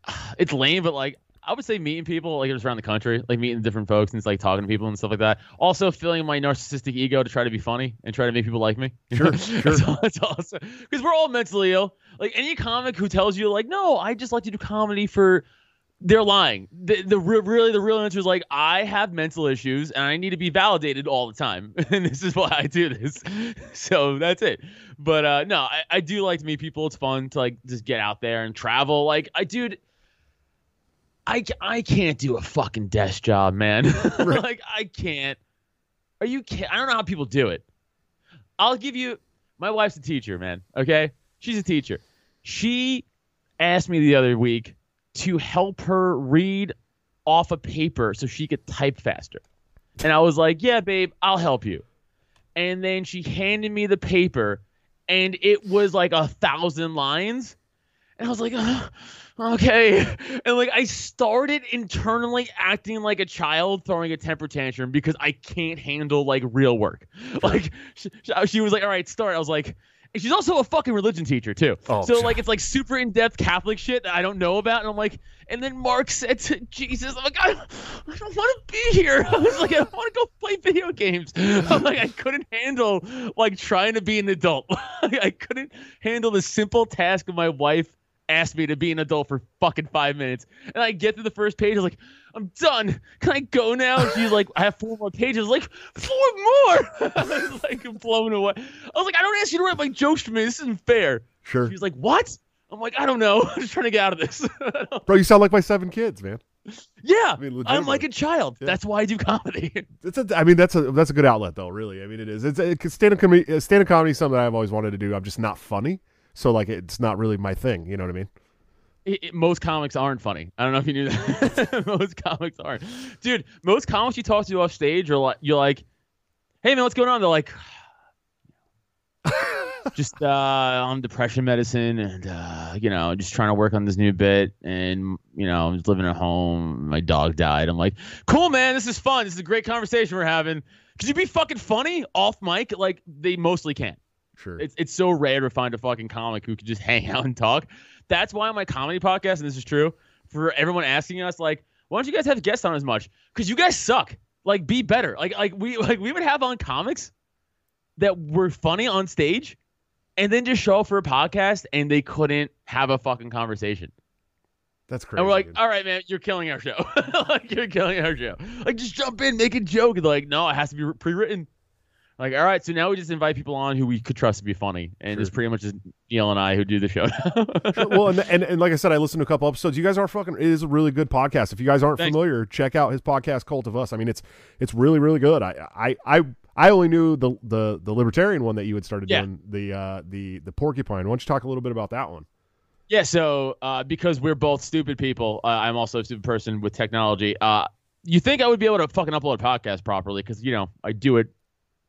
Speaker 2: it's lame, but like I would say meeting people like just around the country, like meeting different folks and it's like talking to people and stuff like that. Also, filling my narcissistic ego to try to be funny and try to make people like me.
Speaker 1: Sure, sure.
Speaker 2: that's, all, awesome because we're all mentally ill. Like any comic who tells you like, no, I just like to do comedy for. They're lying. The, the re- really the real answer is like I have mental issues and I need to be validated all the time, and this is why I do this. So that's it. But uh, no, I, I do like to meet people. It's fun to like just get out there and travel. Like I dude, I I can't do a fucking desk job, man. like I can't. Are you? I don't know how people do it. I'll give you. My wife's a teacher, man. Okay, she's a teacher. She asked me the other week to help her read off a paper so she could type faster. And I was like, "Yeah, babe, I'll help you." And then she handed me the paper, and it was like a thousand lines. And I was like, "Ugh, okay. And like, I started internally acting like a child throwing a temper tantrum because I can't handle like real work. Like, she, she was like, all right, start. I was like, and she's also a fucking religion teacher too.
Speaker 1: Oh,
Speaker 2: so like, it's like super in depth Catholic shit that I don't know about. And I'm like, and then Mark said to Jesus, I'm like, I, I don't want to be here. I was like, I want to go play video games. I'm like, I couldn't handle like trying to be an adult. I couldn't handle the simple task of my wife asked me to be an adult for fucking five minutes. And I get to the first page, I was like, I'm done. Can I go now? And she's like, I have four more pages. I was like, four more. I was like blown away. I was like, I don't ask you to write like jokes for me. This isn't fair.
Speaker 1: Sure,
Speaker 2: She's like, what? I'm like, I don't know. I'm just trying to get out of this.
Speaker 1: bro. You sound like my seven kids, man.
Speaker 2: yeah,
Speaker 1: mean,
Speaker 2: I'm like a child.
Speaker 1: Yeah.
Speaker 2: That's why I do comedy.
Speaker 1: It's a, I mean, that's a that's a good outlet, though. Really, I mean, it is. It's a, stand up comedy. Uh, stand up comedy is something that I've always wanted to do. I'm just not funny, so like, it's not really my thing. You know what I mean?
Speaker 2: it, it- most comics aren't funny. I don't know if you knew that. most comics aren't. Dude, most comics you talk to off stage are like you're like, "Hey man, what's going on?" They're like just uh on depression medicine and uh you know, just trying to work on this new bit and you know, I'm just living at home. My dog died. I'm like, "Cool, man. This is fun. This is a great conversation we're having." Could you be fucking funny off mic? Like they mostly can't.
Speaker 1: Sure.
Speaker 2: It's it's so rare to find a fucking comic who could just hang out and talk. That's why on my comedy podcast, and this is true, for everyone asking us, like, why don't you guys have guests on as much? Because you guys suck. Like, be better. Like, like we like we would have on comics that were funny on stage, and then just show up for a podcast and they couldn't have a fucking conversation.
Speaker 1: that's crazy.
Speaker 2: And we're like,
Speaker 1: dude.
Speaker 2: all right, man, you're killing our show. like, you're killing our show. Like, just jump in, make a joke. And they're like, no, it has to be pre-written. Like, all right, so now we just invite people on who we could trust to be funny, and
Speaker 1: Sure.
Speaker 2: it's pretty much just Neil and I who do the show.
Speaker 1: Sure, well, and, and and like I said, I listened to a couple episodes. You guys are fucking. It is a really good podcast. If you guys aren't
Speaker 2: Thanks.
Speaker 1: familiar, check out his podcast, Cult of Us. I mean, it's it's really really good. I I I, I only knew the, the the libertarian one that you had started
Speaker 2: Yeah.
Speaker 1: doing the uh the the porcupine. Why don't you talk a little bit about that one?
Speaker 2: Yeah, so uh, because we're both stupid people, uh, I'm also a stupid person with technology. Uh, you think I would be able to fucking upload a podcast properly? Because you know I do it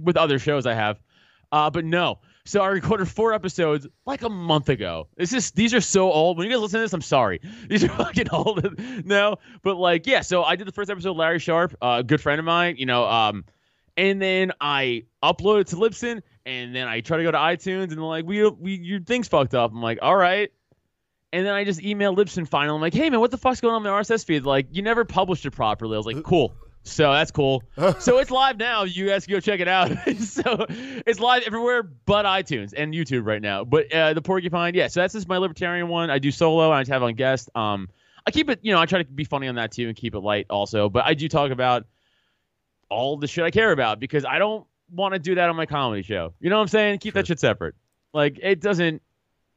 Speaker 2: with other shows I have, uh, but no. So I recorded four episodes like a month ago. This is these are so old. When you guys listen to this, I'm sorry. These are fucking old now. But like, yeah. So I did the first episode. Larry Sharpe, uh, a good friend of mine. You know, um, and then I uploaded to Libsyn, and then I try to go to iTunes, and they're like, "We, we, your thing's fucked up." I'm like, "All right." And then I just emailed Libsyn finally. I'm like, "Hey man, what the fuck's going on with my RSS feed? Like, you never published it properly." I was like, "Cool." So that's cool. so it's live now. You guys can go check it out. so it's live everywhere but iTunes and YouTube right now. But uh, the Porcupine, yeah. So that's just my libertarian one. I do solo. and I have on guest. Um, I keep it. You know, I try to be funny on that too and keep it light also. But I do talk about all the shit I care about because I don't want to do that on my comedy show. You know what I'm saying? Keep that shit separate. Like it doesn't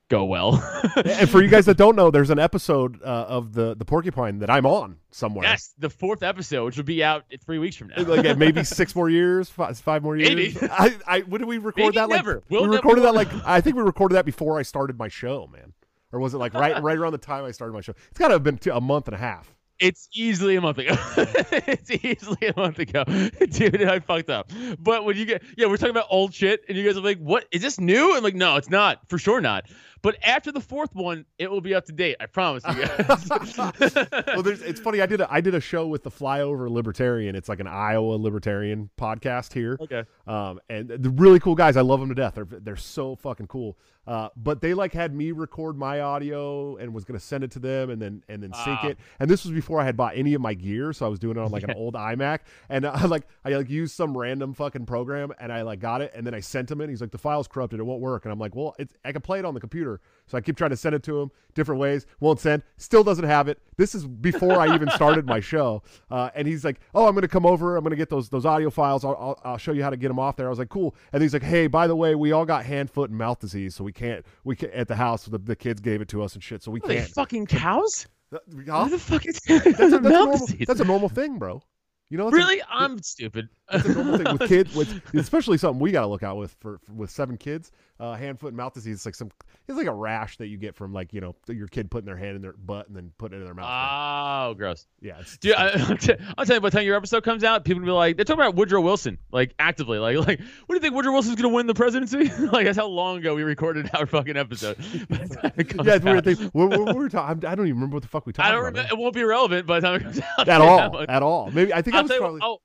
Speaker 2: go well.
Speaker 1: and for you guys that don't know, there's an episode uh, of the the porcupine that I'm on somewhere.
Speaker 2: yes, the fourth episode, which will be out three weeks from now.
Speaker 1: Like maybe six more years, five, five more years.
Speaker 2: Maybe.
Speaker 1: I, I when did we record
Speaker 2: Maybe
Speaker 1: that?
Speaker 2: never.
Speaker 1: Like
Speaker 2: We'll
Speaker 1: we recorded
Speaker 2: know.
Speaker 1: that like I think we recorded that before I started my show, man. Or was it like right right around the time I started my show? It's got to have been a month and a half.
Speaker 2: It's easily a month ago. it's easily a month ago, dude. I fucked up. But when you get, yeah, we're talking about old shit, and you guys are like, "What is this new?" I'm like, "No, it's not. For sure not." But after the fourth one, it will be up to date. I promise you guys.
Speaker 1: well, there's, it's funny. I did a, I did a show with the Flyover Libertarian. It's like an Iowa Libertarian podcast here.
Speaker 2: okay.
Speaker 1: Um, and the really cool guys. I love them to death. They're they're so fucking cool. Uh, but they like had me record my audio and was gonna send it to them and then and then sync
Speaker 2: Ah.
Speaker 1: it. And this was before I had bought any of my gear, so I was doing it on like an old iMac. And I like I like used some random fucking program and I like got it and then I sent him it. He's like the file's corrupted, it won't work. And I'm like, well, it's I can play it on the computer. So I keep trying to send it to him different ways. Won't send. Still doesn't have it. This is before I even started my show. Uh, and he's like, oh, I'm gonna come over. I'm gonna get those those audio files. I'll, I'll I'll show you how to get them off there. I was like, cool. And he's like, hey, by the way, we all got hand, foot, and mouth disease, so we can't we can at the house. The, the kids gave it to us and shit, so we can't.
Speaker 2: fucking cows?
Speaker 1: Huh?
Speaker 2: The fuck is
Speaker 1: That's, a, that's, a normal, that's a normal thing, bro. You know,
Speaker 2: really? I'm stupid.
Speaker 1: that's a normal thing with kids, with especially something we got to look out with for, for with seven kids. Uh, hand, foot, and mouth disease. It's like some, it's like a rash that you get from like you know your kid putting their hand in their butt and then putting it in their mouth.
Speaker 2: Oh, gross.
Speaker 1: yeah, it's,
Speaker 2: Dude, I, I'll tell you, by the time your episode comes out, people will be like, they're talking about Woodrow Wilson, like actively, like, like, what do you think Woodrow Wilson's gonna win the presidency? like, that's how long ago we recorded our fucking episode. By the time it comes
Speaker 1: yeah, it's weird thing. What were we talking? I don't even remember what the fuck we talked
Speaker 2: I
Speaker 1: about
Speaker 2: remember. It won't be relevant by the time it comes out.
Speaker 1: at all, at all. Maybe I think I
Speaker 2: I'll
Speaker 1: was
Speaker 2: tell you
Speaker 1: probably.
Speaker 2: oh,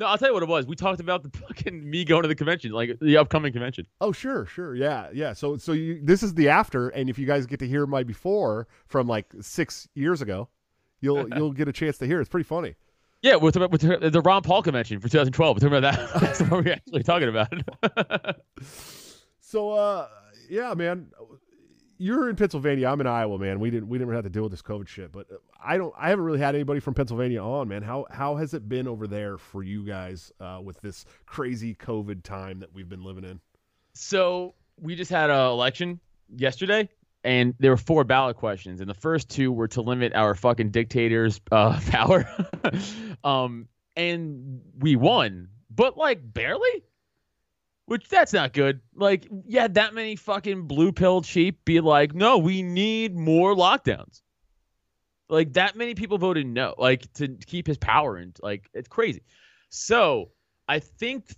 Speaker 2: no, I'll tell you what it was. We talked about the fucking me going to the convention, like the upcoming convention.
Speaker 1: Oh, sure, sure, yeah, yeah. So, so you, this is the after, and if you guys get to hear my before from like six years ago, you'll you'll get a chance to hear. It's pretty funny.
Speaker 2: Yeah, we're talking about with the Ron Paul convention for 2012. We're talking about that. That's what we're actually talking about.
Speaker 1: So, uh, yeah, man, you're in Pennsylvania. I'm in Iowa, man. We didn't we didn't have to deal with this COVID shit, but uh, I don't. I haven't really had anybody from Pennsylvania on, man. How how has it been over there for you guys uh, with this crazy COVID time that we've been living in?
Speaker 2: So we just had an election yesterday, and there were four ballot questions, and the first two were to limit our fucking dictator's uh, power, um, and we won, but like barely. Which that's not good. Like, yeah, that many fucking blue pill sheep be like, no, we need more lockdowns. Like that many people voted no, like to keep his power and like it's crazy. So I think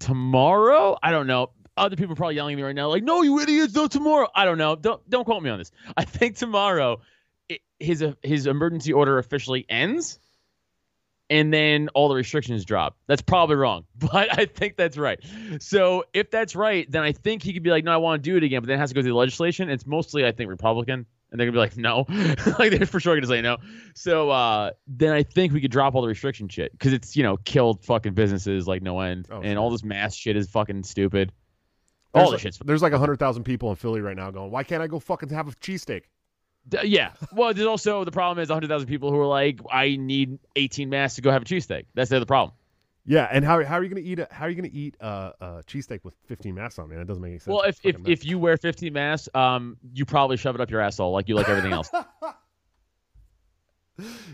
Speaker 2: tomorrow, I don't know. Other people are probably yelling at me right now, like, "No, you idiots! No, tomorrow." I don't know. Don't don't quote me on this. I think tomorrow, it, his uh, his emergency order officially ends, and then all the restrictions drop. That's probably wrong, but I think that's right. So if that's right, then I think he could be like, "No, I want to do it again," but then it has to go through the legislation. It's mostly, I think, Republican, and they're gonna be like, "No," like they're for sure gonna say no. So uh, then I think we could drop all the restriction shit because it's you know killed fucking businesses like no end,
Speaker 1: Oh,
Speaker 2: and all this mass shit is fucking stupid.
Speaker 1: There's
Speaker 2: all the
Speaker 1: like,
Speaker 2: shit's
Speaker 1: There's like hundred thousand people in Philly right now going, "Why can't I go fucking have a cheesesteak?"
Speaker 2: Yeah. Well, there's also the problem is 100,000 people who are like, I need 18 masks to go have a cheesesteak. That's the other problem.
Speaker 1: Yeah, and how, how are you gonna eat a how are you gonna eat a, a cheesesteak with 15 masks on? Man, it doesn't make any sense.
Speaker 2: Well, if if, if you wear 15 masks, um, you probably shove it up your asshole like you like everything else. I,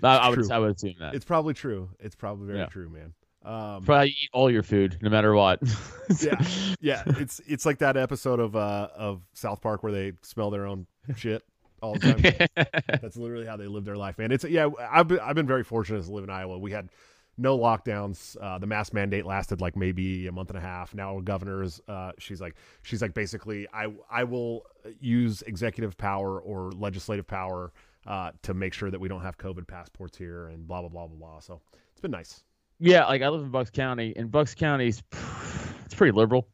Speaker 2: I would. I would assume that.
Speaker 1: it's probably true. It's probably very
Speaker 2: Yeah.
Speaker 1: true, man. Um,
Speaker 2: probably eat all your food no matter what.
Speaker 1: yeah, yeah. It's it's like that episode of uh of South Park where they smell their own shit all the time. That's literally how they live their life, man. It's yeah. I've been I've been very fortunate to live in Iowa. We had no lockdowns. Uh, the mask mandate lasted like maybe a month and a half. Now governor's uh, she's like she's like basically I I will use executive power or legislative power uh, to make sure that we don't have COVID passports here and blah blah blah blah blah. So it's been nice.
Speaker 2: yeah, like I live in Bucks County, and Bucks County's it's pretty liberal.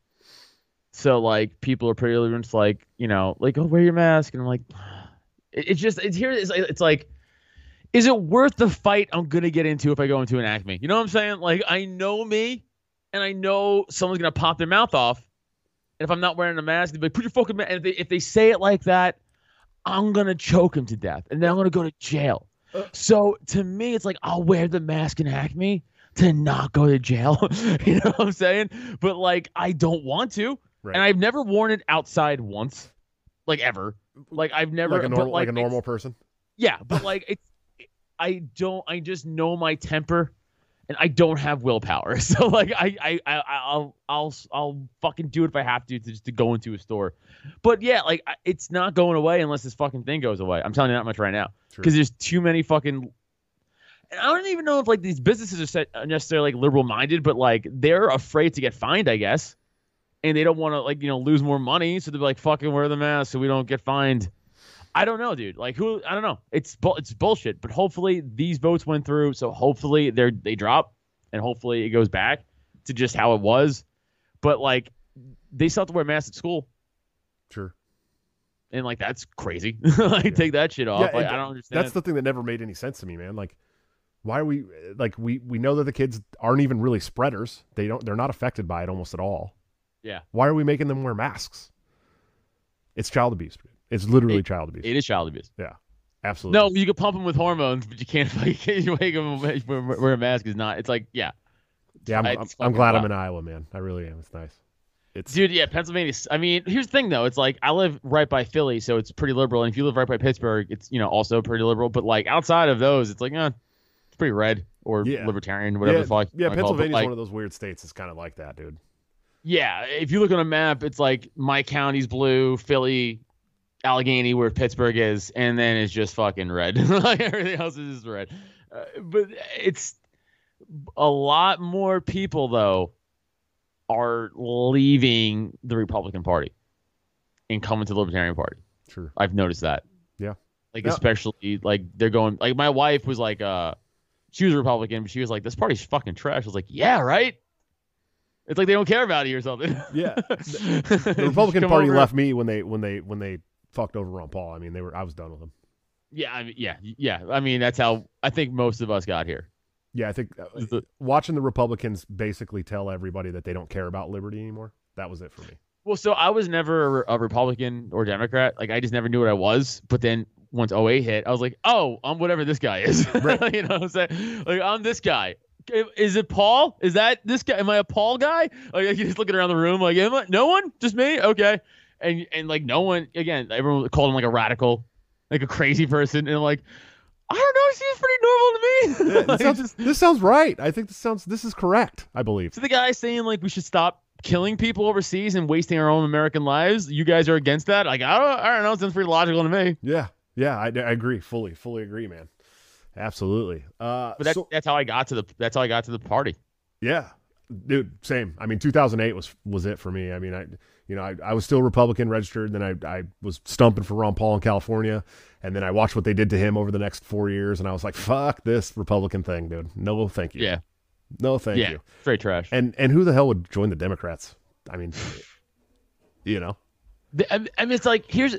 Speaker 2: So like people are pretty liberal. It's like you know, like oh, wear your mask, and I'm like, it, it's just it's here. It's, it's like, is it worth the fight I'm gonna get into if I go into an Acme? You know what I'm saying? Like I know me, and I know someone's gonna pop their mouth off, and if I'm not wearing a mask, they'll be like, put your fucking mask. And if they if they say it like that, I'm gonna choke him to death, and then I'm gonna go to jail.
Speaker 1: Uh.
Speaker 2: So to me, it's like I'll wear the mask in Acme to not go to jail. you know what I'm saying? But like I don't want to.
Speaker 1: Right.
Speaker 2: And I've never worn it outside once. Like ever. Like I've never
Speaker 1: like a normal like, a normal person.
Speaker 2: Yeah, but like it's I don't I just know my temper and I don't have willpower. So like I I, I I'll I'll I'll fucking do it if I have to, to just to go into a store. But yeah, like it's not going away unless this fucking thing goes away. I'm telling you that much right now because there's too many fucking and I don't even know if like these businesses are set, necessarily like liberal minded, but like they're afraid to get fined, I guess, and they don't want to like you know lose more money, so they're like fucking wear the mask so we don't get fined. I don't know, dude. Like who? I don't know. It's bu- it's bullshit. But hopefully these votes went through, so hopefully they're they drop, and hopefully it goes back to just how it was. But like they still have to wear masks at school,
Speaker 1: Sure.
Speaker 2: and like that's crazy. like take that shit off.
Speaker 1: Yeah,
Speaker 2: like, I don't understand.
Speaker 1: That's the thing that never made any sense to me, man. Like, why are we like we we know that the kids aren't even really spreaders. They don't. They're not affected by it almost at all.
Speaker 2: Yeah.
Speaker 1: Why are we making them wear masks? It's child abuse. It's literally
Speaker 2: It-
Speaker 1: child abuse.
Speaker 2: it is child abuse. Yeah.
Speaker 1: Absolutely.
Speaker 2: No, you can pump them with hormones, but you can't like you make them wear, wear a mask. Is not. It's like yeah,
Speaker 1: Yeah, I'm, I'm, I'm glad I'm in Iowa, man. I really am. It's nice. It's
Speaker 2: dude. Yeah, Pennsylvania. I mean, here's the thing though. It's like I live right by Philly, so it's pretty liberal. And if you live right by Pittsburgh, it's you know also pretty liberal. But like outside of those, it's like eh, it's pretty red or
Speaker 1: Yeah.
Speaker 2: libertarian, whatever
Speaker 1: yeah,
Speaker 2: the fuck.
Speaker 1: yeah
Speaker 2: you wanna call it. But,
Speaker 1: Pennsylvania's
Speaker 2: like,
Speaker 1: one of those weird states. It's kind of like that, dude.
Speaker 2: Yeah, if you look on a map, it's like my county's blue, Philly, Allegheny, where Pittsburgh is, and then it's just fucking red. like everything else is just red. Uh, but it's a lot more people though are leaving the Republican Party and coming to the Libertarian Party.
Speaker 1: Sure.
Speaker 2: I've noticed that.
Speaker 1: Yeah.
Speaker 2: Like
Speaker 1: Yeah.
Speaker 2: especially like they're going like my wife was like uh she was a Republican, but she was like, This party's fucking trash. I was like, Yeah, right? It's like they don't care about you or something.
Speaker 1: Yeah.
Speaker 2: the
Speaker 1: The Republican Party left me when they when they when they fucked over Ron Paul. I mean, they were I was done with them.
Speaker 2: Yeah, I mean, yeah, yeah. I mean, that's how I think most of us got here.
Speaker 1: Yeah, I think uh,
Speaker 2: The-
Speaker 1: watching the Republicans basically tell everybody that they don't care about liberty anymore. That was it for me.
Speaker 2: Well, so I was never a Republican or Democrat. Like I just never knew what I was. But then once 08 hit, I was like, oh, I'm whatever this guy is.
Speaker 1: Right.
Speaker 2: you know what I'm saying? Like I'm this guy. Is it Paul? Is that this guy? Am I a Paul guy? Like you're looking around the room, like, am I? No one? Just me? Okay. And and like no one. Again, everyone called him like a radical, like a crazy person, and I'm like, I don't know. He seems pretty normal to me.
Speaker 1: Yeah,
Speaker 2: Like,
Speaker 1: this, sounds,
Speaker 2: just-
Speaker 1: this sounds right. I think this sounds this is correct. I believe.
Speaker 2: So the guy saying like we should stop killing people overseas and wasting our own American lives. You guys are against that? Like I don't, I don't know. It sounds pretty logical to me.
Speaker 1: Yeah, yeah, I, I agree fully, fully agree, man. Absolutely. Uh,
Speaker 2: But that's
Speaker 1: so-
Speaker 2: that's how I got to the that's how I got to the party.
Speaker 1: yeah, dude, same. I mean, 2008 was was it for me. I mean, I you know I, I was still Republican registered. Then I I was stumping for Ron Paul in California, and then I watched what they did to him over the next four years, and I was like, fuck this Republican thing, dude. No, thank you.
Speaker 2: Yeah,
Speaker 1: No, thank
Speaker 2: yeah,
Speaker 1: you.
Speaker 2: straight trash.
Speaker 1: And and who the hell would join the Democrats? I mean, you know.
Speaker 2: I mean, it's like here's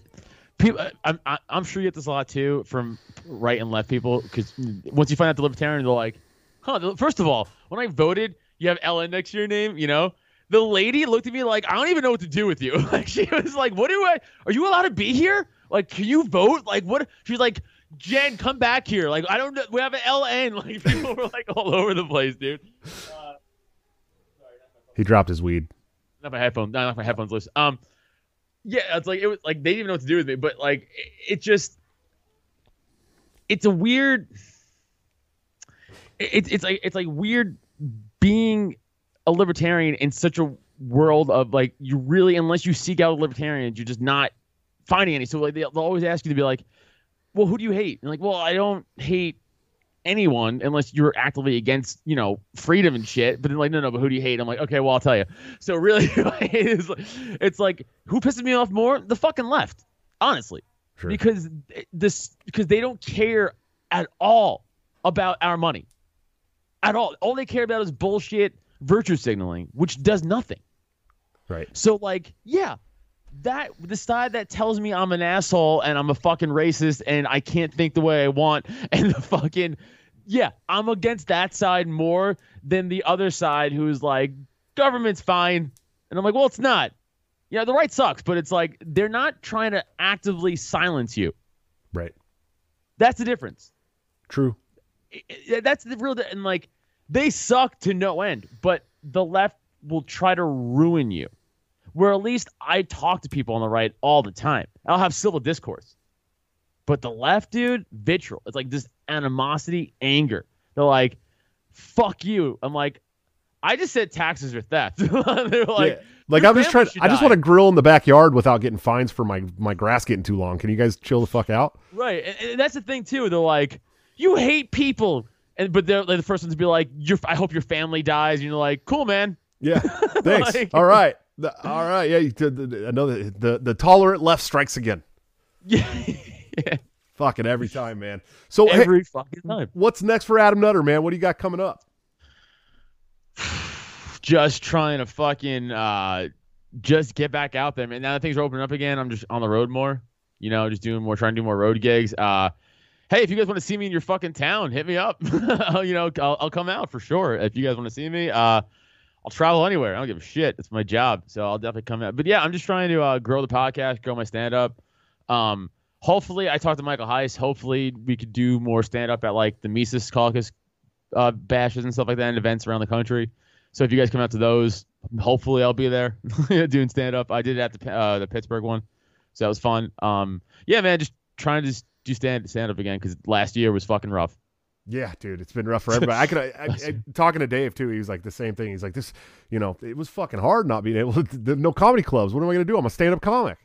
Speaker 2: people. I'm I- I'm sure you get this a lot too from right and left people because once you find out the libertarian, they're like, huh. First of all, when I voted, you have LN next to your name. You know, the lady looked at me like I don't even know what to do with you. Like she was like, what do I? Are you allowed to be here? Like, can you vote? Like, what? She's like. Jen, come back here. Like, I don't know. We have an LN. Like, people were like all over the place, dude.
Speaker 1: He dropped his weed.
Speaker 2: not my headphones. Not my headphones loose. Um, yeah, it's like it was like they didn't even know what to do with me, but like it, it just, it's a weird. It's it's like it's like weird being a libertarian in such a world of like you really unless you seek out libertarians, you're just not finding any. So like they, they'll always ask you to be like, well, who do you hate? And like, well, I don't hate anyone unless you're actively against you know freedom and shit. But then like, no, no, but who do you hate? I'm like, okay, well, I'll tell you. So really, it's like, it's like who pisses me off more? The fucking left, honestly,
Speaker 1: Sure.
Speaker 2: because this because they don't care at all about our money, at all. All they care about is bullshit virtue signaling, which does nothing.
Speaker 1: right.
Speaker 2: So like, yeah, that the side that tells me I'm an asshole and I'm a fucking racist and I can't think the way I want and the fucking yeah, I'm against that side more than the other side who's like government's fine. And I'm like, well, it's not. Yeah, the right sucks, but it's like they're not trying to actively silence you.
Speaker 1: Right.
Speaker 2: That's the difference.
Speaker 1: True.
Speaker 2: That's the real and like they suck to no end, but the left will try to ruin you. Where at least I talk to people on the right all the time. I'll have civil discourse. But the left, dude, vitriol. It's like this animosity, anger. They're like, fuck you. I'm like, I just said taxes are theft. They're like,
Speaker 1: Yeah. Like I'm just trying. I just want to grill in the backyard without getting fines for my my grass getting too long. Can you guys chill the fuck out?
Speaker 2: Right. And, and that's the thing too. They're like, you hate people and but they're like, the first ones to be like, "Your, I hope your family dies." And you're like, "Cool, man."
Speaker 1: Yeah. Thanks.
Speaker 2: Like-
Speaker 1: all right. The- all right. Yeah. You, the, the, another the the tolerant left strikes again.
Speaker 2: Yeah, yeah.
Speaker 1: Fucking every time, man. So hey,
Speaker 2: every fucking time.
Speaker 1: what's next for Adam Nutter, man? What do you got coming up?
Speaker 2: Just trying to fucking uh, just get back out there, man. Now that things are opening up again, I'm just on the road more. You know, just doing more, trying to do more road gigs. Uh, hey, if you guys want to see me in your fucking town, hit me up. you know, I'll, I'll come out for sure. If you guys want to see me, uh, I'll travel anywhere. I don't give a shit. It's my job, so I'll definitely come out. But yeah, I'm just trying to uh, grow the podcast, grow my stand up. Um, hopefully, I talked to Michael Heise. Hopefully, we could do more stand up at like the Mises Caucus uh, bashes and stuff like that, and events around the country. So if you guys come out to those, hopefully I'll be there doing stand up. I did it at the uh, the Pittsburgh one, so that was fun. Um, yeah, man, just trying to just do stand stand up again because last year was fucking rough.
Speaker 1: Yeah, dude, it's been rough for everybody. I could, I, I, I- talking to Dave too. He was like the same thing. He's like, this, you know, it was fucking hard not being able to. The, no comedy clubs. What am I gonna do? I'm a stand up comic.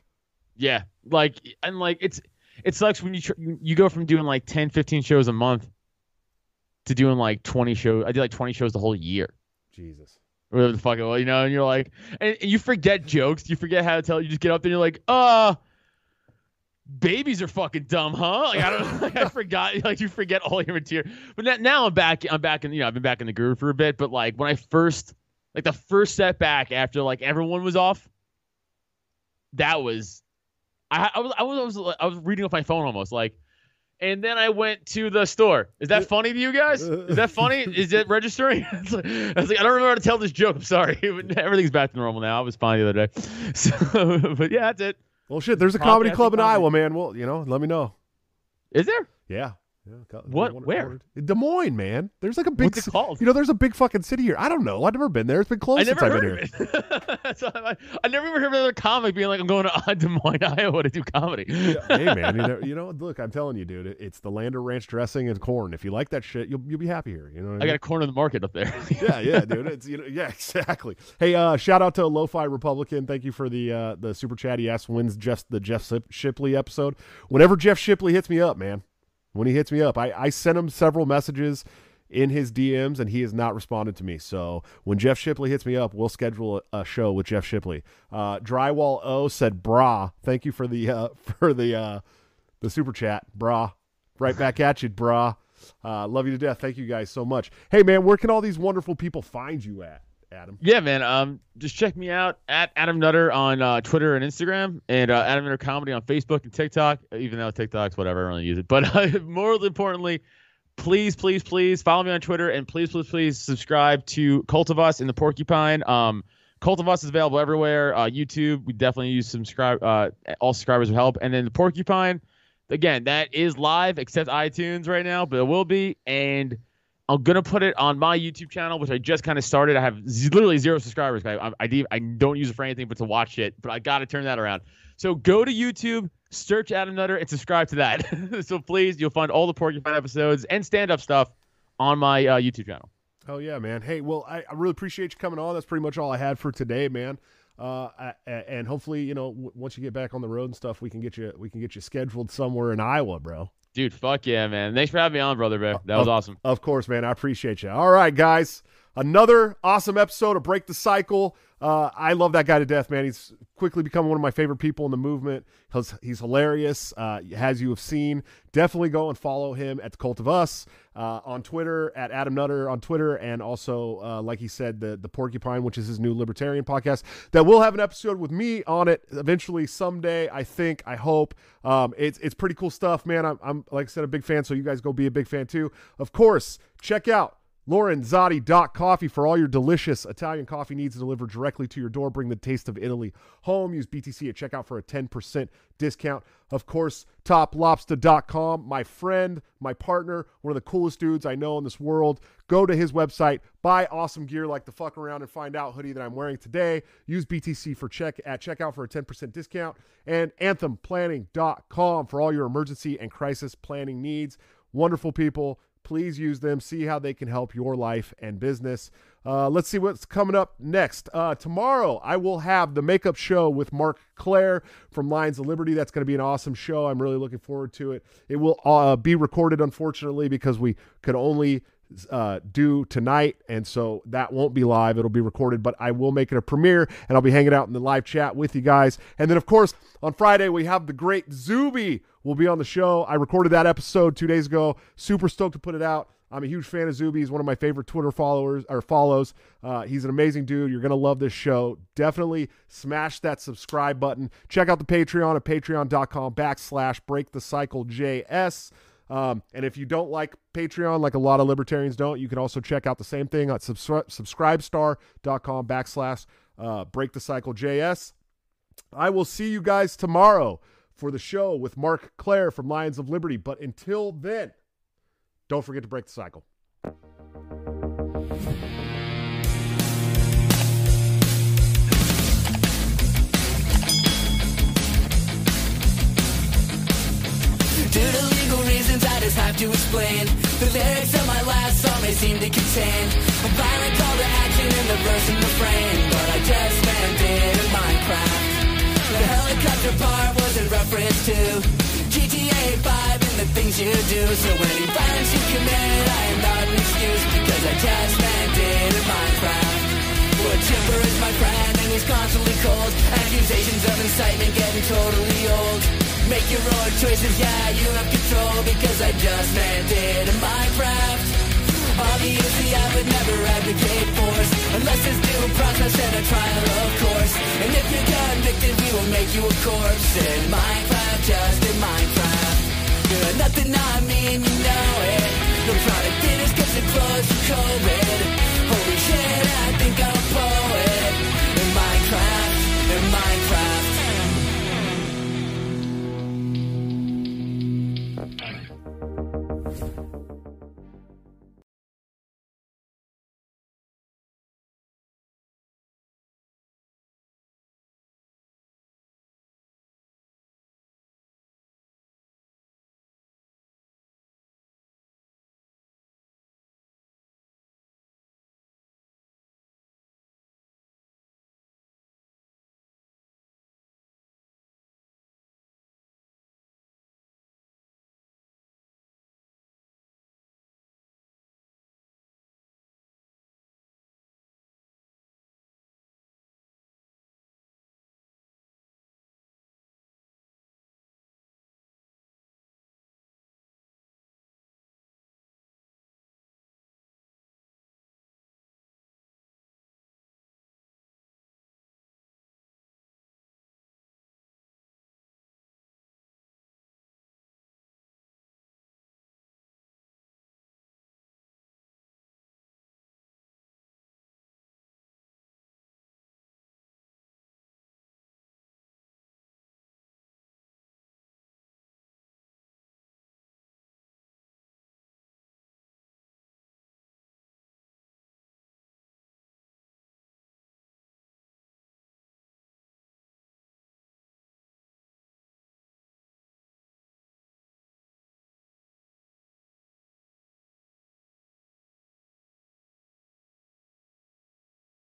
Speaker 2: Yeah, like and like it's it sucks when you tr- you you go from doing like 10, 15 shows a month to doing like 20 shows. I did like 20 shows the whole year.
Speaker 1: Jesus.
Speaker 2: whatever the fuck it was, you know, and you're like, and, and you forget jokes, you forget how to tell. You just get up there, and you're like, uh, babies are fucking dumb, huh? Like I don't, like, I forgot, like you forget all your material. But now, now I'm back, I'm back in, you know, I've been back in the groove for a bit. But like when I first, like the first set back after like everyone was off, that was, I, I was, I was, I was, I was reading off my phone almost like. And then I went to the store. Is that funny to you guys? Is that funny? Is it registering? It's like- I was like, I don't remember how to tell this joke. I'm sorry. Everything's back to normal now. I was fine the other day. So, but yeah, that's it.
Speaker 1: Well, shit. There's a comedy club in. Iowa, man. Well, you know, let me know.
Speaker 2: Is there?
Speaker 1: Yeah. Yeah,
Speaker 2: What- where?
Speaker 1: Des Moines, man. There's like a big.
Speaker 2: What's it called?
Speaker 1: You know, there's a big fucking city here. I don't know. I've never been there. It's been closed
Speaker 2: I
Speaker 1: since I've been here.
Speaker 2: of it. So I, I never even heard of another comic being like, I'm going to Des Moines, Iowa to do comedy.
Speaker 1: hey man, you know, you know, look, I'm telling you, dude, it's the land of ranch dressing and corn. If you like that shit, you'll you'll be happy here. You know, what
Speaker 2: I got a corner of the market up there.
Speaker 1: yeah, yeah, dude. It's you know, yeah, exactly. Hey, uh, shout out to Lo-Fi Republican. Thank you for the uh, the super chat. He asked when's Jeff the Jeff Shipley episode. Whenever Jeff Shipley hits me up, man. When he hits me up, I I sent him several messages in his DMs and he has not responded to me. So when Jeff Shipley hits me up, we'll schedule a, a show with Jeff Shipley. Uh, Drywall O said, "Brah, thank you for the uh, for the uh, the super chat, brah. Right back at you, brah. Uh, love you to death. Thank you guys so much. Hey, man, where can all these wonderful people find you at, Adam?
Speaker 2: Yeah, man. Um, just check me out at Adam Nutter on uh, Twitter and Instagram, and uh, Adam Nutter Comedy on Facebook and TikTok. Even though TikTok's whatever, I don't really use it. But uh, more importantly, please, please, please follow me on Twitter and please, please, please subscribe to Cult of Us and the Porcupine. Um, Cult of Us is available everywhere. Uh, YouTube, we definitely use subscribe. Uh, all subscribers will help. And then the Porcupine, again, that is live except iTunes right now, but it will be. And I'm gonna put it on my YouTube channel, which I just kind of started. I have z- literally zero subscribers. I, I, I, I don't use it for anything but to watch it, but I gotta turn that around. So go to YouTube, search Adam Nutter, and subscribe to that. so please, you'll find all the Porcupine episodes and stand-up stuff on my uh, YouTube channel.
Speaker 1: Oh yeah, man. Hey, well, I, I really appreciate you coming on. That's pretty much all I had for today, man. Uh, and hopefully, you know, w- once you get back on the road and stuff, we can get you we can get you scheduled somewhere in Iowa, bro.
Speaker 2: Dude, fuck yeah, man. Thanks for having me on, brother bear. Uh, that was
Speaker 1: Oh,
Speaker 2: awesome.
Speaker 1: Of course, man. I appreciate you. All right, guys. Another awesome episode of Break the Cycle. Uh, I love that guy to death, man. He's quickly become one of my favorite people in the movement. He's, he's hilarious, uh, as you have seen. Definitely go and follow him at the Cult of Us uh, on Twitter, at Adam Nutter on Twitter, and also, uh, like he said, the, the Porcupine, which is his new libertarian podcast, that will have an episode with me on it eventually someday, I think, I hope. Um, it's, it's pretty cool stuff, man. I'm, I'm, like I said, a big fan, so you guys go be a big fan too. Of course, check out LaurenZotti.coffee for all your delicious Italian coffee needs delivered directly to your door. Bring the taste of Italy home. Use BTC at checkout for a 10% discount. Of course, toplobster.com. My friend, my partner, one of the coolest dudes I know in this world. Go to his website, buy awesome gear like the fuck around and find out hoodie that I'm wearing today. Use BTC for check at checkout for a 10% discount. And anthemplanning.com for all your emergency and crisis planning needs. Wonderful people please use them. See how they can help your life and business. Uh, let's see what's coming up next. Uh, tomorrow i will have the makeup show with Marc Clair from lions of liberty. That's going to be an awesome show. I'm really looking forward to it. It will uh, be recorded unfortunately because we could only uh, due tonight, and so that won't be live. It'll be recorded, but I will make it a premiere, and I'll be hanging out in the live chat with you guys. And then, of course, on Friday we have the great Zuby will be on the show. I recorded that episode two days ago. Super stoked to put it out. I'm a huge fan of Zuby. He's one of my favorite Twitter followers or follows. Uh, he's an amazing dude. You're gonna love this show. Definitely smash that subscribe button. Check out the Patreon at patreon.com backslash break the cycle JS. Um, and if you don't like Patreon, like a lot of libertarians don't, you can also check out the same thing at subscri- subscribestar.com backslash uh, break the cycle JS. I will see you guys tomorrow for the show with Marc Clair from Lions of Liberty. But until then, don't forget to break the cycle.
Speaker 5: Have to explain. The lyrics of my last song may seem to contain a violent call to action in the verse and the refrain, but I just meant it in Minecraft. The helicopter part was in reference to GTA 5 and the things you do. So any violence you commit, I am not an excuse because I just meant it in Minecraft. But Chipper is my friend and he's constantly cold. Accusations of incitement getting totally old. Make your own choices, yeah, you have control Because I just landed in Minecraft Obviously I would never advocate force Unless it's due process and a trial, of course. And if you're convicted, we will make you a corpse In Minecraft, just in Minecraft You're nothing, I mean, you know it. No product in is cause it closed for COVID. Holy shit, I think I'm a poet.